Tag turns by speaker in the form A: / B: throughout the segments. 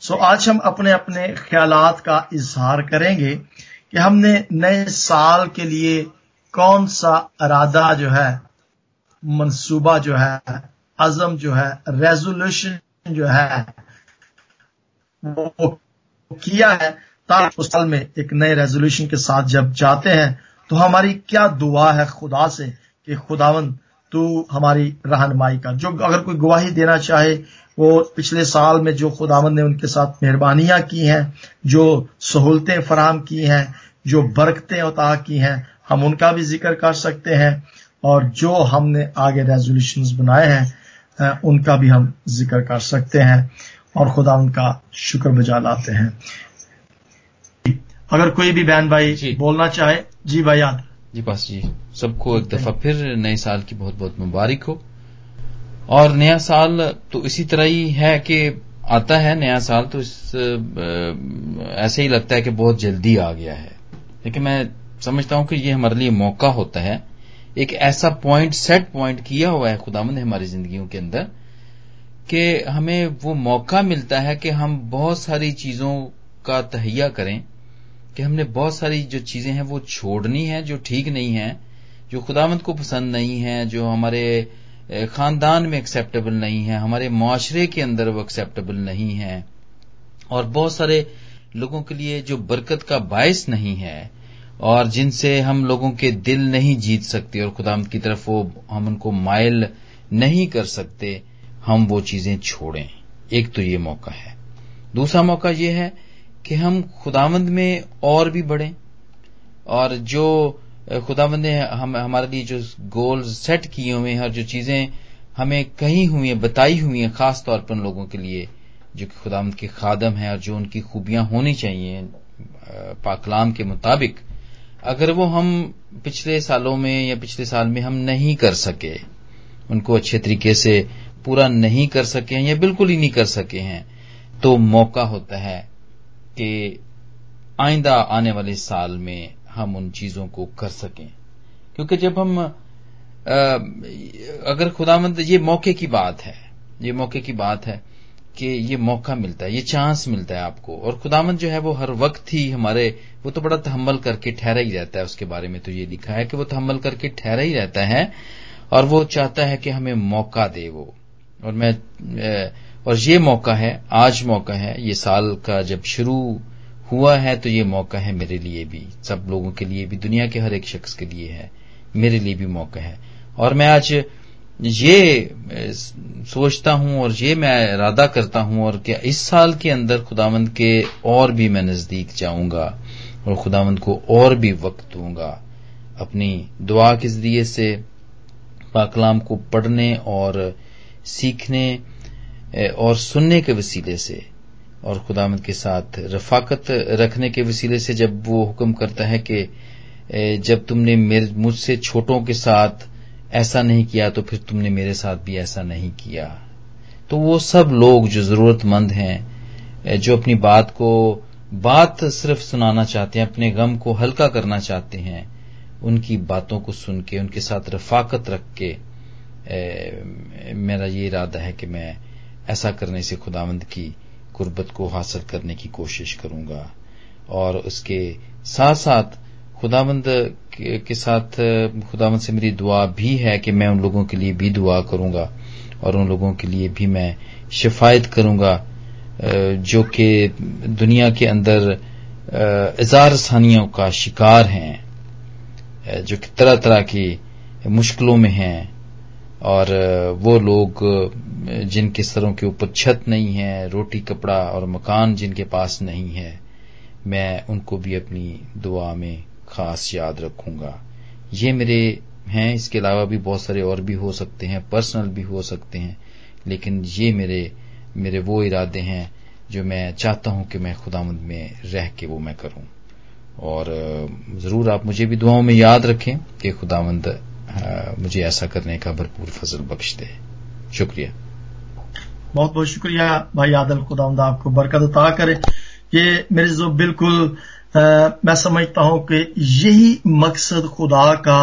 A: सो आज हम अपने अपने ख्याल का इजहार करेंगे कि हमने नए साल के लिए कौन सा अरादा जो है, मंसूबा जो है अजम जो है रेजोल्यूशन जो है, वो किया है ताकि उस साल में एक नए रेजोल्यूशन के साथ जब जाते हैं तो हमारी क्या दुआ है खुदा से कि खुदावन तू हमारी रहनमाई का जो अगर कोई गवाही देना चाहे वो पिछले साल में जो खुदावन ने उनके साथ मेहरबानियाँ की हैं जो सहूलतें फराम की हैं जो बरकतें उता की हैं हम उनका भी ज़िक्र कर सकते हैं और जो हमने आगे रेजोल्यूशन बनाए हैं उनका भी हम ज़िक्र कर सकते हैं और खुदा उनका शुक्र बजा लाते हैं। अगर कोई भी बहन भाई बोलना चाहे जी भाई याद
B: जी पास जी सबको एक दफ़ा फिर नए साल की बहुत बहुत मुबारक हो। और नया साल तो इसी तरह ही है कि आता है, नया साल तो इस ऐसे ही लगता है कि बहुत जल्दी आ गया है। लेकिन मैं समझता हूँ कि ये हमारे लिए मौका होता है। एक ऐसा पॉइंट सेट पॉइंट किया हुआ है खुदाम ने हमारी जिंदगियों के अंदर कि हमें वो मौका मिलता है कि हम बहुत सारी चीज़ों का तहैया करें, कि हमने बहुत सारी जो चीज़ें हैं वो छोड़नी है, जो ठीक नहीं है, जो खुदावंत को पसंद नहीं है, जो हमारे खानदान में एक्सेप्टेबल नहीं है, हमारे माशरे के अंदर वो एक्सेप्टेबल नहीं है। और बहुत सारे लोगों के लिए जो बरकत का बायस नहीं है, और जिनसे हम लोगों के दिल नहीं जीत सकते और खुदामत की तरफ़ वो, हम उनको मायल नहीं कर सकते, हम वो चीज़ें छोड़ें। एक तो ये मौका है। दूसरा मौका ये है कि हम खुदामंद में और भी बढ़ें, और जो खुदावंद ने हम, हमारे लिए जो गोल सेट किए हुए हैं और जो चीज़ें हमें कही हुई हैं, बताई हुई हैं, खास तौर पर उन लोगों के लिए, जो कि खुदावंद के खादम हैं और जो उनकी खूबियाँ होनी चाहिए पाकलाम के मुताबिक, अगर वो हम पिछले सालों में या पिछले साल में हम नहीं कर सके, उनको अच्छे तरीके से पूरा नहीं कर सके हैं या बिल्कुल ही नहीं कर सके हैं तो मौका होता है कि आइंदा आने वाले साल में हम उन चीज़ों को कर सकें। क्योंकि जब हम आ, अगर खुदामंद ये मौके की बात है ये मौके की बात है कि ये मौका मिलता है ये चांस मिलता है आपको। और खुदामंद जो है वो हर वक्त ही हमारे वो तो बड़ा तहमल करके ठहरा ही रहता है उसके बारे में तो ये लिखा है कि वो तहमल करके ठहरा ही रहता है और वो चाहता है कि हमें मौका दे वो। और मैं और ये मौका है आज मौका है ये साल का जब शुरू हुआ है तो ये मौका है मेरे लिए भी। सब लोगों के लिए भी, दुनिया के हर एक शख्स के लिए है। मेरे लिए भी मौका है। और मैं आज ये सोचता हूँ और ये मैं इरादा करता हूँ और क्या इस साल के अंदर खुदावंद के और भी मैं नज़दीक जाऊँगा और खुदावंद को और भी वक्त दूँगा। अपनी दुआ के ज़रिए से पाकलाम को पढ़ने और सीखने और सुनने के वसीले से और खुदामद के साथ रफाकत रखने के वसीले से जब वो हुक्म करता है कि जब तुमने मुझसे छोटों के साथ ऐसा नहीं किया तो फिर तुमने मेरे साथ भी ऐसा नहीं किया। तो वो सब लोग जो जरूरतमंद हैं जो अपनी बात को बात सिर्फ़ सुनाना चाहते हैं अपने गम को हल्का करना चाहते हैं उनकी बातों को सुन के उनके साथ रफाकत रख के ए, मेरा ये इरादा है कि मैं ऐसा करने से खुदावंद की गुर्बत को हासिल करने की कोशिश करूँगा। और उसके साथ साथ खुदावंद के साथ, खुदावंद से मेरी दुआ भी है कि मैं उन लोगों के लिए भी दुआ करूँगा और उन लोगों के लिए भी मैं शिफायत करूँगा जो कि दुनिया के अंदर इजार सानियों का शिकार हैं जो कि तरह तरह की मुश्किलों में हैं और वो लोग जिनके सरों के ऊपर छत नहीं है, रोटी, कपड़ा और मकान जिनके पास नहीं है, मैं उनको भी अपनी दुआ में खास याद रखूँगा। ये मेरे हैं, इसके अलावा भी बहुत सारे और भी हो सकते हैं पर्सनल भी हो सकते हैं, लेकिन ये मेरे मेरे वो इरादे हैं जो मैं चाहता हूँ कि मैं खुदामंद में रह के वो मैं करूँ। और ज़रूर आप मुझे भी दुआओं में याद रखें कि खुदामंद मुझे ऐसा करने का भरपूर फजल बख्श दे। शुक्रिया।
A: बहुत बहुत शुक्रिया भाई आदल खुदावंद आपको बरकत उता करे। ये मेरे जो बिल्कुल आ, मैं समझता हूँ कि यही मकसद खुदा का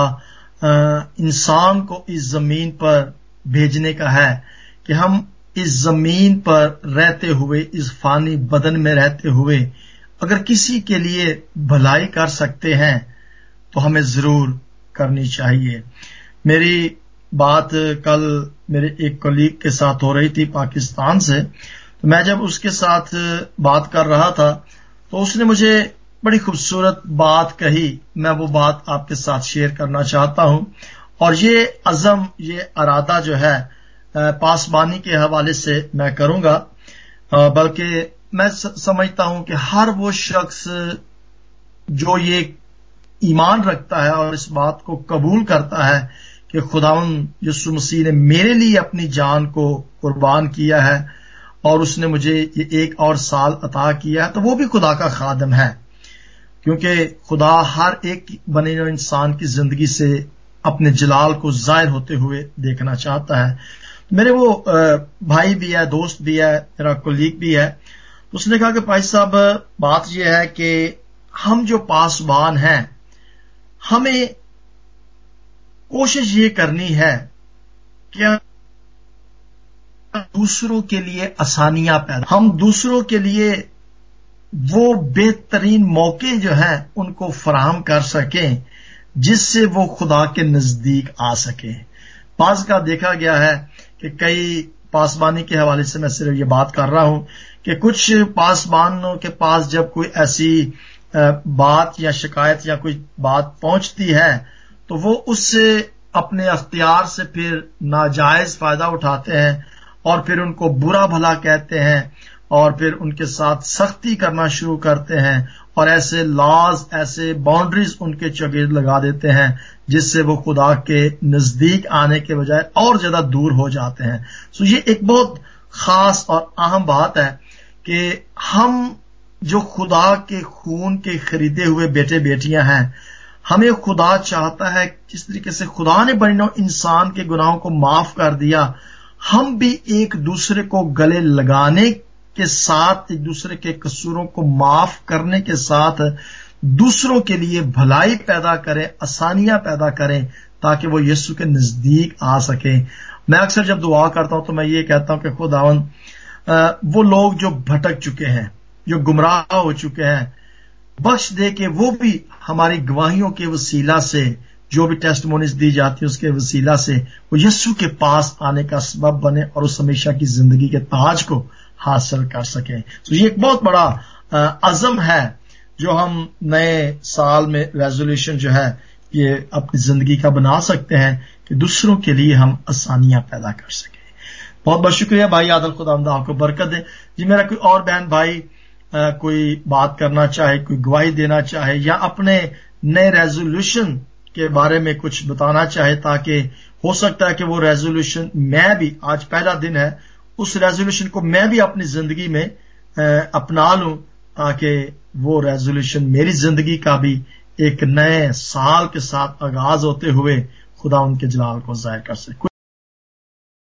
A: इंसान को इस ज़मीन पर भेजने का है कि हम इस ज़मीन पर रहते हुए इस फानी बदन में रहते हुए अगर किसी के लिए भलाई कर सकते हैं तो हमें ज़रूर करनी चाहिए। मेरी बात कल मेरे एक कलीग के साथ हो रही थी पाकिस्तान से तो मैं जब उसके साथ बात कर रहा था तो उसने मुझे बड़ी खूबसूरत बात कही। मैं वो बात आपके साथ शेयर करना चाहता हूँ। और ये अजम, ये अरादा जो है पासबानी के हवाले से मैं करूँगा। बल्कि मैं समझता हूँ कि हर वो शख्स जो ये ईमान रखता है और इस बात को कबूल करता है कि खुदावन यसु मसीह ने मेरे लिए अपनी जान को कुर्बान किया है और उसने मुझे ये एक और साल अता किया है तो वो भी खुदा का खादम है। क्योंकि खुदा हर एक बने इंसान की ज़िंदगी से अपने जलाल को ज़ाहिर होते हुए देखना चाहता है। मेरे वो भाई भी है, दोस्त भी है, मेरा कुलीग भी है तो उसने कहा कि भाई साहब, बात यह है कि हम जो पासबान हैं, हमें कोशिश ये करनी है कि दूसरों के लिए आसानियाँ पैदा हम दूसरों के लिए वो बेहतरीन मौके जो हैं, उनको फराहम कर सकें, जिससे वो खुदा के नज़दीक आ सके। पास का देखा गया है कि कई पासबानी के हवाले से मैं सिर्फ़ ये बात कर रहा हूँ कि कुछ पासबानों के पास जब कोई ऐसी बात या शिकायत या कोई बात पहुँचती है तो वो उससे अपने अख्तियार से फिर नाजायज फ़ायदा उठाते हैं और फिर उनको बुरा भला कहते हैं और फिर उनके साथ सख्ती करना शुरू करते हैं और ऐसे लॉज, ऐसे बाउंड्रीज उनके चगेद लगा देते हैं, जिससे वो खुदा के नज़दीक आने के बजाय और ज़्यादा दूर हो जाते हैं। सो ये एक बहुत खास और अहम बात है कि हम जो खुदा के खून के खरीदे हुए बेटे बेटियाँ हैं हमें खुदा चाहता है जिस तरीके से खुदा ने बनो इंसान के गुनाहों को माफ़ कर दिया, हम भी एक दूसरे को गले लगाने के साथ, एक दूसरे के कसूरों को माफ़ करने के साथ दूसरों के लिए भलाई पैदा करें, आसानियाँ पैदा करें, ताकि वो यीशु के नज़दीक आ सके। मैं अक्सर जब दुआ करता हूँ तो मैं ये कहता हूँ कि खुदावन वो लोग जो भटक चुके हैं, जो गुमराह हो चुके हैं बख्श दे के वो भी हमारी गवाहियों के वसीला से, जो भी टेस्ट दी जाती है उसके वसीला से, वो यस्सु के पास आने का सबब बने और उस हमेशा की ज़िंदगी के ताज को हासिल कर सके। तो ये एक बहुत बड़ा अजम है, जो हम नए साल में रेजोल्यूशन जो है, ये अपनी ज़िंदगी का बना सकते हैं कि दूसरों के लिए हम आसानियाँ पैदा कर सकें। बहुत बहुत शुक्रिया भाई आदल खुदा आपको बरकत दे। जी मेरा कोई और बहन भाई कोई बात करना चाहे, कोई गवाही देना चाहे, या अपने नए रेजोल्यूशन के बारे में कुछ बताना चाहे ताकि हो सकता है कि वो रेजोल्यूशन मैं भी, आज पहला दिन है, उस रेजोल्यूशन को मैं भी अपनी ज़िंदगी में अपना लूँ ताकि वो रेजोल्यूशन मेरी ज़िंदगी का भी एक नए साल के साथ आगाज़ होते हुए खुदा उनके जलाल को ज़ाहिर कर सके।